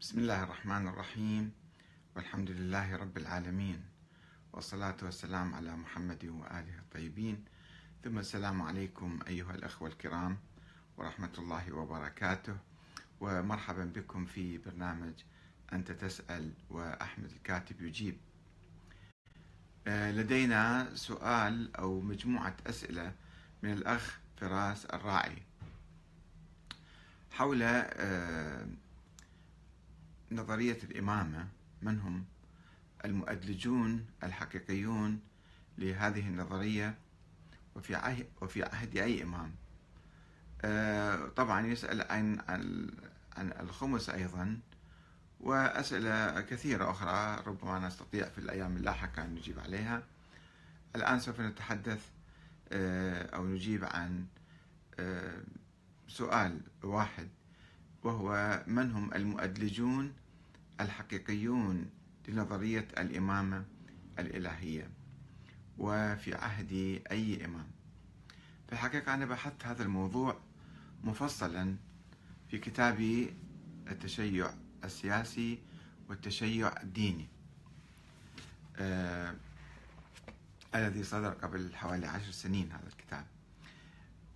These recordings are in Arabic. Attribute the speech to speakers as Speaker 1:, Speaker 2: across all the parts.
Speaker 1: بسم الله الرحمن الرحيم. والحمد لله رب العالمين. والصلاة والسلام على محمد وآله الطيبين. ثم السلام عليكم أيها الأخوة الكرام ورحمة الله وبركاته. ومرحبا بكم في برنامج أنت تسأل وأحمد الكاتب يجيب. لدينا سؤال أو مجموعة أسئلة من الأخ فراس الراعي حول نظرية الإمامة من هم؟ المؤدلجون الحقيقيون لهذه النظرية وفي عهد, وفي عهد أي إمام. آه، طبعا يسأل عن عن الخمس أيضا وأسئلة كثيرة أخرى ربما نستطيع في الأيام اللاحقة أن نجيب عليها. الآن سوف نتحدث آه، أو نجيب عن آه، سؤال واحد وهو من هم المؤدلجون الحقيقيون لنظرية الإمامة الإلهية وفي عهد أي إمام. في الحقيقة أنا بحثت هذا الموضوع مفصلا في كتابي التشيع السياسي والتشيع الديني آه الذي صدر قبل حوالي عشر سنين هذا الكتاب.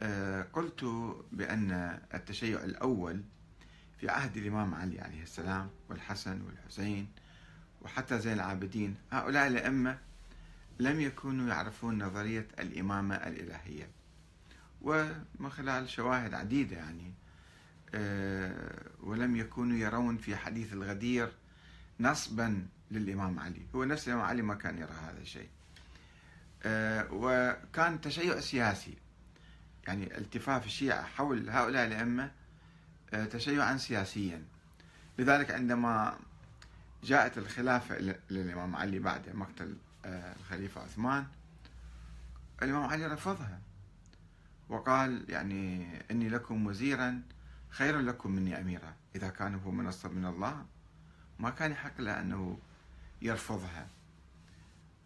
Speaker 1: آه قلت بأن التشيع الأول في عهد الإمام علي عليه السلام والحسن والحسين وحتى زين العابدين هؤلاء الأئمة لم يكونوا يعرفون نظرية الإمامة الإلهية. ومن خلال شواهد عديدة يعني آه، ولم يكونوا يرون في حديث الغدير نصبا للإمام علي. هو نفس الإمام علي ما كان يرى هذا الشيء. آه، وكان تشيع سياسي. يعني التفاف الشيعة حول هؤلاء الأئمة تشيعا سياسيا. لذلك عندما جاءت الخلافة للإمام علي بعد مقتل آه، الخليفة عثمان الإمام علي رفضها وقال يعني إني لكم وزيرا خير لكم مني أميرا. إذا كان هو منصب من الله ما كان يحق له أنه يرفضها.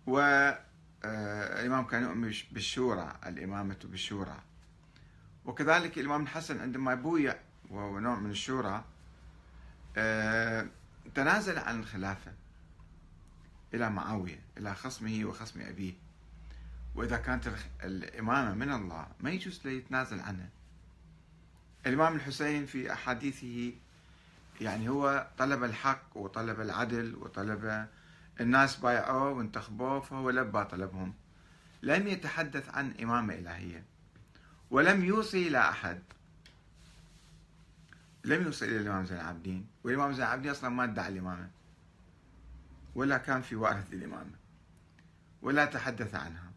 Speaker 1: والإمام آه، كان يؤمن بالشورى الإمامة بالشورى. وكذلك الإمام الحسن عندما بويع وهو نوع من الشورى آه، تنازل عن الخلافة إلى معاوية إلى خصمه وخصم أبيه. وإذا كانت الإمامة من الله ما يجوز له يتنازل عنها الإمام الحسين في أحاديثه يعني هو طلب الحق وطلب العدل وطلب الناس بايعوه وانتخبوه فهو لبى طلبهم. لم يتحدث عن إمامة إلهية ولم يوصي إلى أحد. لم يوصل إلى الإمام زين العابدين والإمام زين العابدين أصلا ما ادعى الإمامة ولا كان في وارث الإمامة ولا تحدث عنها.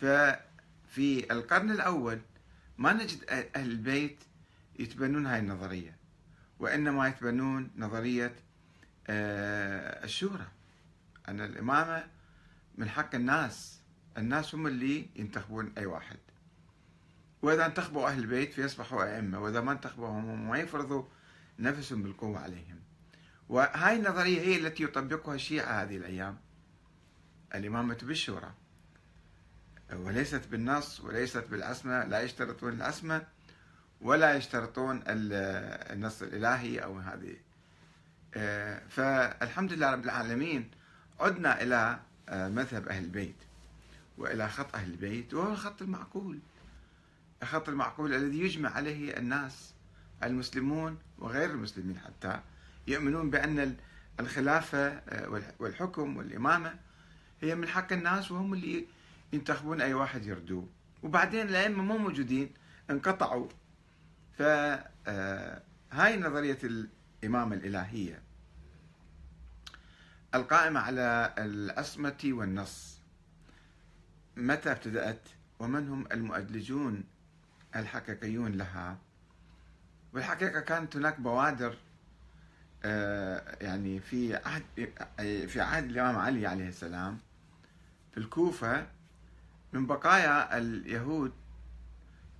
Speaker 1: ففي القرن الأول ما نجد أهل البيت يتبنون هاي النظرية وإنما يتبنون نظرية آه، الشورى. أن الإمامة من حق الناس الناس هم اللي ينتخبون أي واحد. وإذا انتخبوا أهل البيت فيصبحوا أئمة وإذا ما انتخبوهم ما يفرضوا نفسهم بالقوة عليهم. وهاي النظرية هي التي يطبقها الشيعة هذه الأيام. الإمامة بالشورى وليست بالنص وليست بالعصمة لا يشترطون العصمة ولا يشترطون النص الإلهي أو هذه. فالحمد لله رب العالمين عدنا إلى مذهب أهل البيت وإلى خط أهل البيت وهو الخط المعقول. الخط المعقول الذي يجمع عليه الناس المسلمون وغير المسلمين حتى يؤمنون بأن الخلافة آه، والحكم والإمامة هي من حق الناس وهم اللي ينتخبون أي واحد يردوه. وبعدين الأئمة مو موجودين انقطعوا. فهاي آه، نظرية الإمامة الإلهية. القائمة على العصمة والنص. متى ابتدأت ومن هم المؤدلجون الحقيقيون لها. والحقيقة كانت هناك بوادر آه، يعني في عهد في عهد الإمام علي عليه السلام. في الكوفة من بقايا اليهود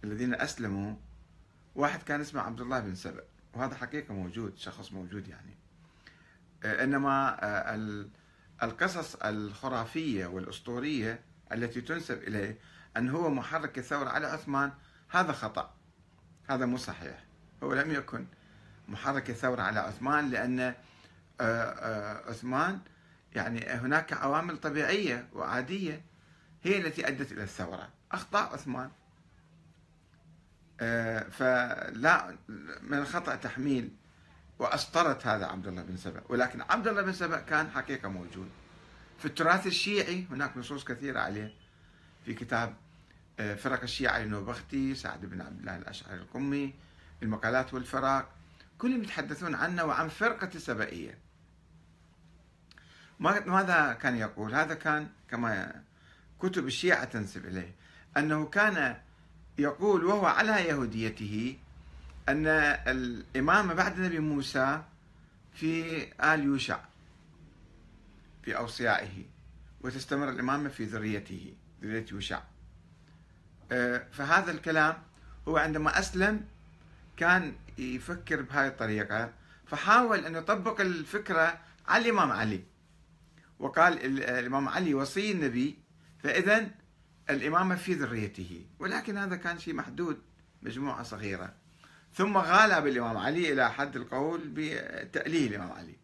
Speaker 1: الذين أسلموا واحد كان اسمه عبد الله بن سبأ وهذا حقيقة موجود شخص موجود يعني. آه، إنما آه، القصص الخرافية والأسطورية التي تنسب إليه أن هو محرك الثورة على عثمان هذا خطأ. هذا مو صحيح. هو لم يكن محرك الثورة على عثمان لأن عثمان يعني هناك عوامل طبيعية وعادية هي التي أدت إلى الثورة. أخطاء عثمان. فلا من الخطأ تحميل وأسطرت هذا عبد الله بن سبأ. ولكن عبد الله بن سبأ كان حقيقة موجود. في التراث الشيعي هناك نصوص كثيرة عليه في كتاب آه، فرق الشيعة النوبختي سعد بن عبد الله الأشعري القمي المقالات والفرق كلهم يتحدثون عنه وعن فرقة السبائية. ماذا كان يقول؟ هذا كان كما كتب الشيعة تنسب إليه أنه كان يقول وهو على يهوديته أن الإمامة بعد النبي موسى في آل يوشع في أوصيائه وتستمر الإمامة في ذريته ذرية يوشع. فهذا الكلام هو عندما أسلم كان يفكر بهذه الطريقة. فحاول أن يطبق الفكرة على الإمام علي. وقال الإمام علي وصي النبي فإذا الإمامة في ذريته. ولكن هذا كان شيء محدود مجموعة صغيرة. ثم غالب الإمام علي إلى حد القول بتأليه الإمام علي.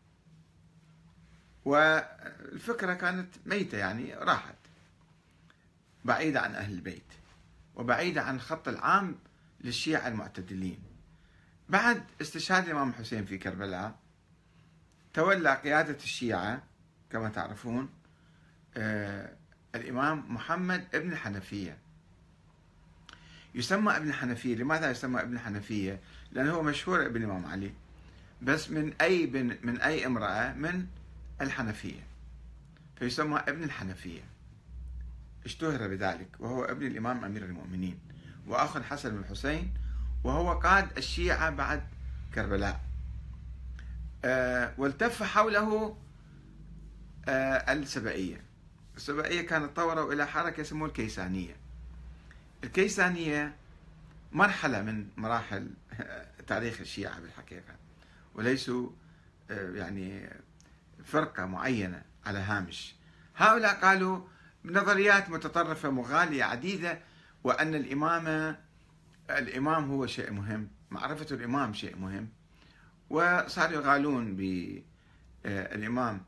Speaker 1: والفكرة كانت ميتة يعني راحت. بعيدة عن أهل البيت. وبعيدة عن الخط العام للشيعة المعتدلين. بعد استشهاد الإمام الحسين في كربلاء تولى قيادة الشيعة كما تعرفون آه الإمام محمد ابن الحنفية يسمى ابن الحنفية لماذا يسمى ابن الحنفية لأنه هو مشهور ابن الإمام علي. بس من أي بن من أي امرأة؟ من الحنفية. فيسمى ابن الحنفية. اشتهر بذلك وهو ابن الإمام أمير المؤمنين وأخو الحسن بن الحسين وهو قاد الشيعة بعد كربلاء. أه والتف حوله أه السبائية السبائية كانت طوروا إلى حركة يسموها الكيسانية. الكيسانية مرحلة من مراحل تاريخ الشيعة بالحقيقة وليسوا آه، يعني فرقة معينة على هامش. هؤلاء قالوا نظريات متطرفة مغالية عديدة وأن الإمامة الإمام هو شيء مهم معرفة الإمام شيء مهم. وصاروا يغالون بالإمام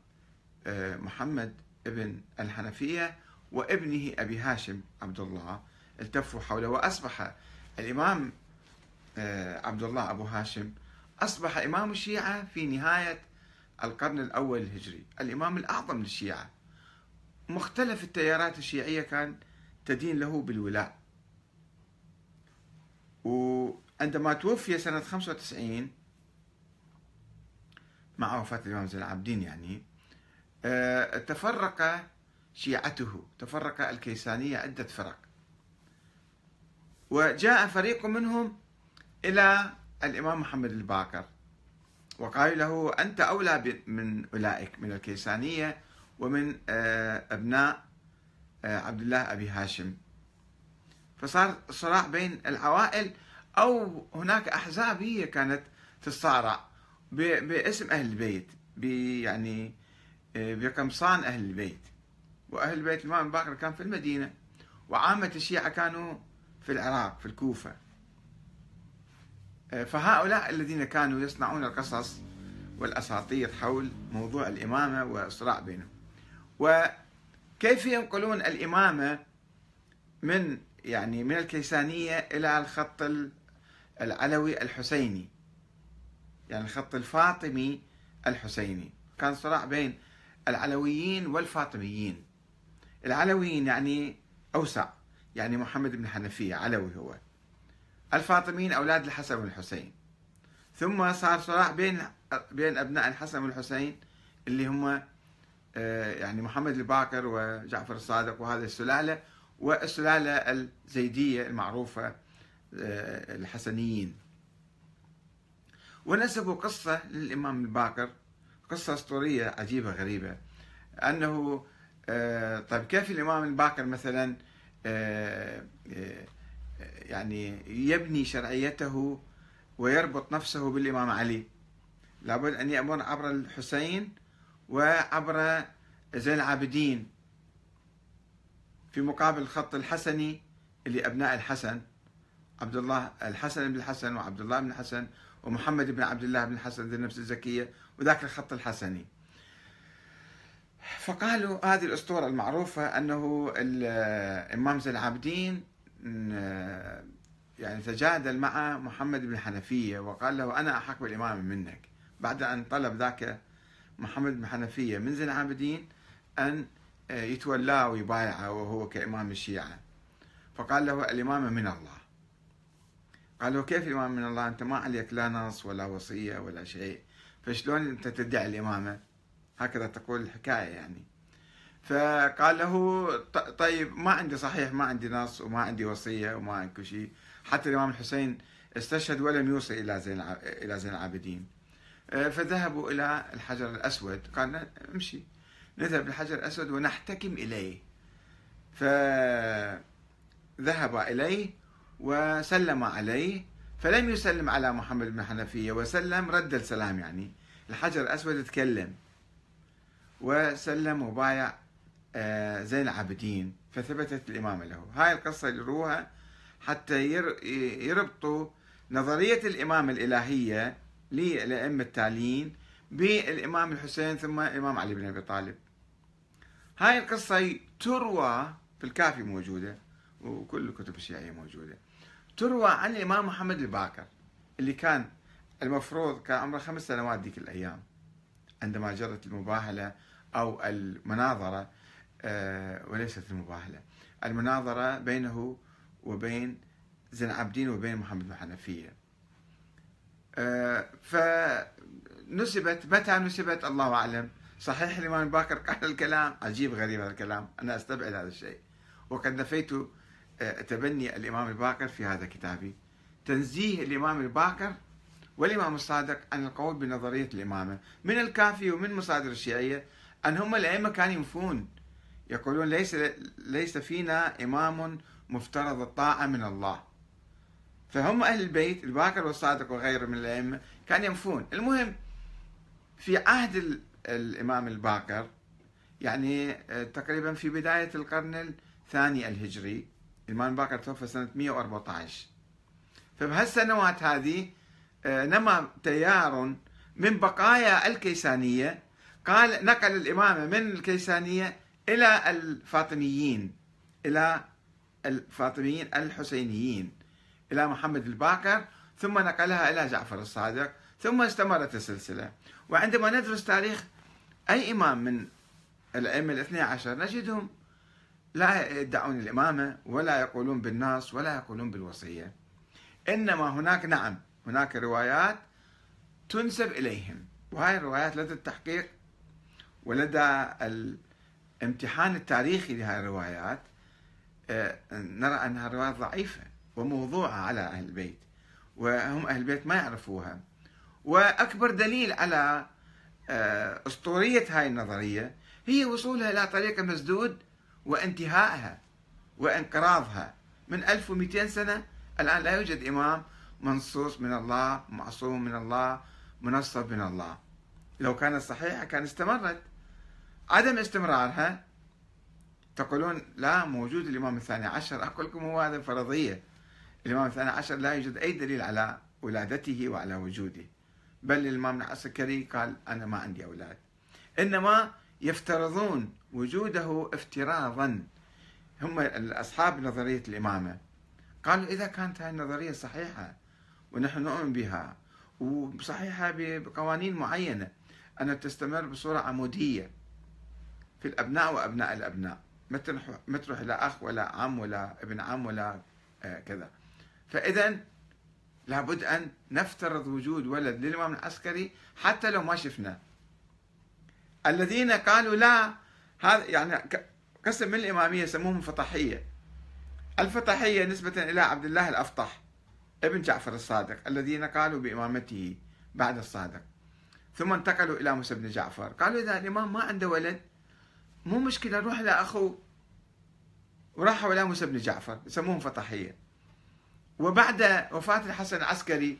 Speaker 1: آه، محمد ابن الحنفية وابنه أبي هاشم عبد الله التفوا حوله. وأصبح الإمام آه، عبد الله أبو هاشم أصبح إمام الشيعة في نهاية القرن الأول الهجري الإمام الأعظم للشيعة. مختلف التيارات الشيعية كان تدين له بالولاء. وعندما توفي سنة 95 مع وفاة الإمام زين العابدين يعني آه، تفرق شيعته تفرق الكيسانية عدة فرق. وجاء فريق منهم إلى الإمام محمد الباقر وقال له أنت أولى من أولئك من الكيسانية ومن آه، أبناء آه، عبد الله أبي هاشم. فصار صراع بين العوائل أو هناك أحزاب هي كانت تتصارع باسم أهل البيت يعني آه، بقمصان أهل البيت. وأهل البيت الإمام الباقر كان في المدينة وعامة الشيعة كانوا في العراق في الكوفة. فهؤلاء الذين كانوا يصنعون القصص والأساطير حول موضوع الإمامة والصراع بينهم. وكيف ينقلون الإمامة من يعني من الكيسانية إلى الخط العلوي الحسيني؟ يعني الخط الفاطمي الحسيني. كان صراع بين العلويين والفاطميين. العلويين يعني أوسع يعني محمد بن حنفية علوي هو. الفاطميين أولاد الحسن والحسين. ثم صار صراع بين بين أبناء الحسن والحسين اللي هم يعني محمد الباقر وجعفر الصادق وهذه السلالة والسلالة الزيدية المعروفة آه، الحسنيين. ونسبوا قصة للإمام الباقر قصة أسطورية عجيبة غريبة أنه آه، طيب كيف الإمام الباقر مثلا آه، آه، يعني يبني شرعيته ويربط نفسه بالإمام علي؟ لابد أن يأمر عبر الحسين وعبر زين العابدين في مقابل الخط الحسني اللي أبناء الحسن عبد الله الحسن بن الحسن وعبد الله بن الحسن ومحمد بن عبد الله بن الحسن ذي النفس الزكية وذاك الخط الحسني. فقالوا هذه الأسطورة المعروفة أنه الإمام زين العابدين يعني تجادل مع محمد بن الحنفية وقال له أنا أحق بالإمامة منك بعد أن طلب ذاك محمد بن حنفية من زين العابدين أن يتولاه ويبايعه وهو كإمام الشيعة. فقال له الإمامة من الله. قال له كيف الإمامة من الله؟ أنت ما عليك لا نص ولا وصية ولا شيء. فشلون أنت تدعي الإمامة هكذا تقول الحكاية يعني. فقال له طيب ما عندي صحيح ما عندي نص وما عندي وصية وما عندي شيء. حتى الإمام الحسين استشهد ولم يوصي إلى زين العابدين. آه، فذهبوا إلى الحجر الأسود. قال امشي. نذهب للحجر الأسود ونحتكم إليه. فذهب إليه وسلم عليه فلم يسلم على محمد بن حنفية وسلم رد السلام يعني. الحجر الأسود تكلم وسلم وبايع آه، زين العابدين فثبتت الإمامة له. هاي القصة اللي روها حتى يربطوا نظرية الإمامة الإلهية للأئمة التاليين بالإمام الحسين ثم الإمام علي بن أبي طالب. هاي القصة تروى في الكافي موجودة وكل الكتب الشيعية موجودة. تروى عن الإمام محمد الباكر اللي كان المفروض كان عمره خمس سنوات ذيك الأيام عندما جرت المباهلة أو المناظرة آه، وليست المباهلة المناظرة بينه وبين زين العابدين وبين محمد بن حنفية. آه، فنسبت متى نسبت؟ الله أعلم. صحيح الإمام الباكر قال الكلام عجيب غريب هذا الكلام أنا أستبعد هذا الشيء. وقد نفيت آه، تبني الإمام الباكر في هذا كتابي. تنزيه الإمام الباكر والإمام الصادق عن القول بنظرية الإمامة. من الكافي ومن مصادر الشيعية أن هم الأئمة كانوا ينفون. يقولون ليس ليس فينا إمام مفترض الطاعة من الله. فهم أهل البيت الباكر والصادق وغيره من الأئمة كانوا ينفون. المهم في عهد الإمام الباكر يعني آه، تقريبا في بداية القرن الثاني الهجري الإمام الباكر توفى سنة 114 فبهالسنوات هذه آه، نما تيار من بقايا الكيسانية. قال نقل الإمامة من الكيسانية إلى الفاطميين إلى الفاطميين الحسينيين. إلى محمد الباكر ثم نقلها إلى جعفر الصادق ثم استمرت السلسلة. وعندما ندرس تاريخ أي إمام من الأئمة الاثني عشر نجدهم لا يدعون الإمامة ولا يقولون بالنص ولا يقولون بالوصية. إنما هناك نعم هناك روايات تنسب إليهم. وهذه الروايات لدى التحقيق ولدى الامتحان التاريخي لهذه الروايات. آه، نرى أنها روايات ضعيفة. وموضوعة على أهل البيت وهم أهل البيت ما يعرفوها. وأكبر دليل على آه، أسطورية هاي النظرية هي وصولها إلى طريق مسدود وانتهائها وانقراضها. من 1200 سنة الآن لا يوجد إمام منصوص من الله معصوم من الله منصب من الله. لو كانت صحيحة كان استمرت. عدم استمرارها تقولون لا موجود الإمام الثاني عشر أقول لكم هو هذا فرضية الإمام الثاني عشر لا يوجد أي دليل على ولادته وعلى وجوده. بل الإمام العسكري قال أنا ما عندي أولاد. إنما يفترضون وجوده افتراضا. هم أصحاب نظرية الإمامة. قالوا إذا كانت هذه النظرية صحيحة ونحن نؤمن بها وصحيحة بقوانين معينة أن تستمر بصورة عمودية في الأبناء وأبناء الأبناء. ما تروح إلى أخ ولا عم ولا ابن عم ولا آه، كذا. فإذا لابد أن نفترض وجود ولد للإمام العسكري حتى لو ما شفنا الذين قالوا لا هذا يعني قسم من الإمامية يسموهم فطحية الفطحية نسبة إلى عبد الله الأفطح ابن جعفر الصادق الذين قالوا بإمامته بعد الصادق. ثم انتقلوا إلى موسى بن جعفر. قالوا إذا الإمام ما عنده ولد مو مشكلة نروح لأخوه وراحوا إلى موسى بن جعفر يسموهم فطحية وبعد وفاة الحسن العسكري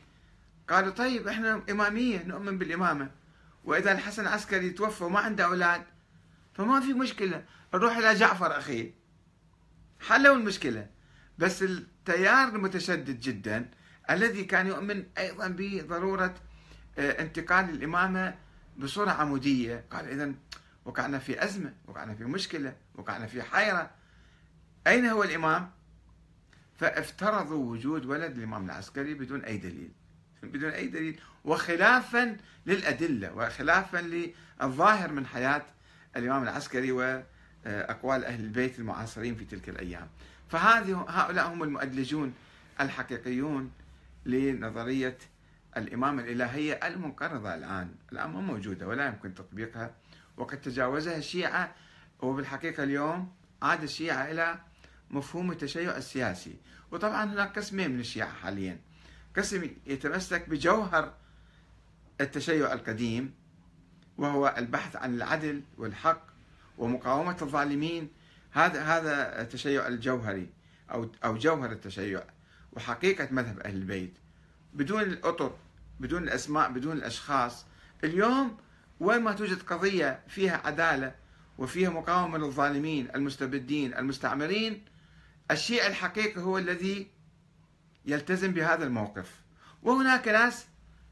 Speaker 1: قالوا طيب إحنا إمامية نؤمن بالإمامة. وإذا الحسن العسكري توفى وما عنده أولاد فما في مشكلة. نروح إلى جعفر أخيه حلوا المشكلة. بس التيار المتشدد جدا الذي كان يؤمن أيضا بضرورة آه، انتقال الإمامة بصورة عمودية. قال إذا وقعنا في أزمة وقعنا في مشكلة وقعنا في حيرة. أين هو الإمام؟ فافترضوا وجود ولد الإمام العسكري بدون أي دليل بدون أي دليل وخلافا للأدلة وخلافا للظاهر من حياة الإمام العسكري وأقوال أهل البيت المعاصرين في تلك الأيام. فهذه هؤلاء هم المؤدلجون الحقيقيون لنظرية الإمامة الإلهية المنقرضة الآن. الآن ما موجودة ولا يمكن تطبيقها وقد تجاوزها الشيعة وبالحقيقة اليوم عاد الشيعة إلى مفهوم التشيع السياسي. وطبعا هناك قسمين من الشيعة حاليا. قسم يتمسك بجوهر التشيع القديم وهو البحث عن العدل والحق ومقاومة الظالمين. هذا هذا التشيع الجوهري أو أو جوهر التشيع وحقيقة مذهب أهل البيت. بدون الأطر بدون الأسماء بدون الأشخاص اليوم وين ما توجد قضية فيها عدالة وفيها مقاومة للظالمين المستبدين المستعمرين الشيء الحقيقي هو الذي يلتزم بهذا الموقف. وهناك ناس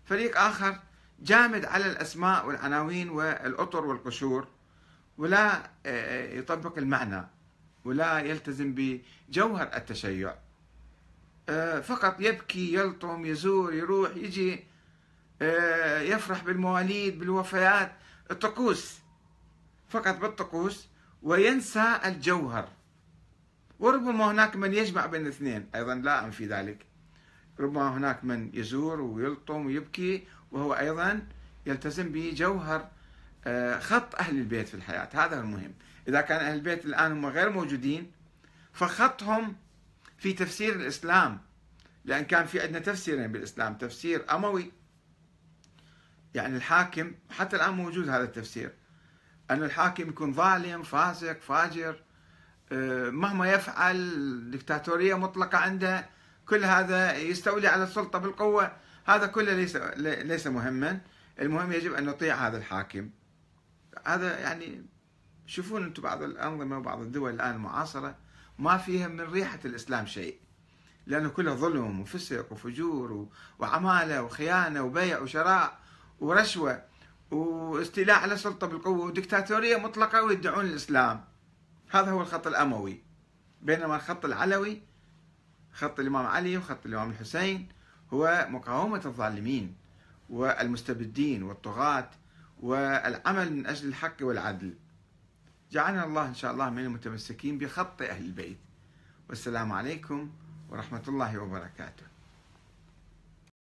Speaker 1: فريق آخر جامد على الأسماء والعناوين والأطر والقشور ولا آه، يطبق المعنى ولا يلتزم بجوهر التشيع. آه، فقط يبكي يلطم يزور يروح يجي آه، يفرح بالمواليد بالوفيات. الطقوس فقط بالطقوس وينسى الجوهر. وربما هناك من يجمع بين الاثنين. أيضا لا أنفي ذلك. ربما هناك من يزور ويلطم ويبكي وهو أيضا يلتزم بجوهر آه، خط أهل البيت في الحياة. هذا المهم. إذا كان أهل البيت الآن هم غير موجودين فخطهم في تفسير الإسلام لأن كان في عندنا تفسيرين بالإسلام. تفسير أموي. يعني الحاكم حتى الآن موجود هذا التفسير. أن الحاكم يكون ظالم فاسق فاجر. مهما يفعل دكتاتورية مطلقة عنده كل هذا يستولي على السلطة بالقوة. هذا كله ليس ليس مهما. المهم يجب أن نطيع هذا الحاكم. هذا يعني شوفون أنتم بعض الأنظمة وبعض الدول الآن المعاصرة ما فيها من ريحة الإسلام شيء. لأنه كله ظلم وفسق وفجور وعمالة وخيانة وبيع وشراء ورشوة واستيلاء على السلطة بالقوة. ودكتاتورية مطلقة ويدعون الإسلام. هذا هو الخط الأموي. بينما الخط العلوي خط الإمام علي وخط الإمام الحسين هو مقاومة الظالمين والمستبدين والطغاة والعمل من أجل الحق والعدل. جعلنا الله إن شاء الله من المتمسكين بخط أهل البيت. والسلام عليكم ورحمة الله وبركاته.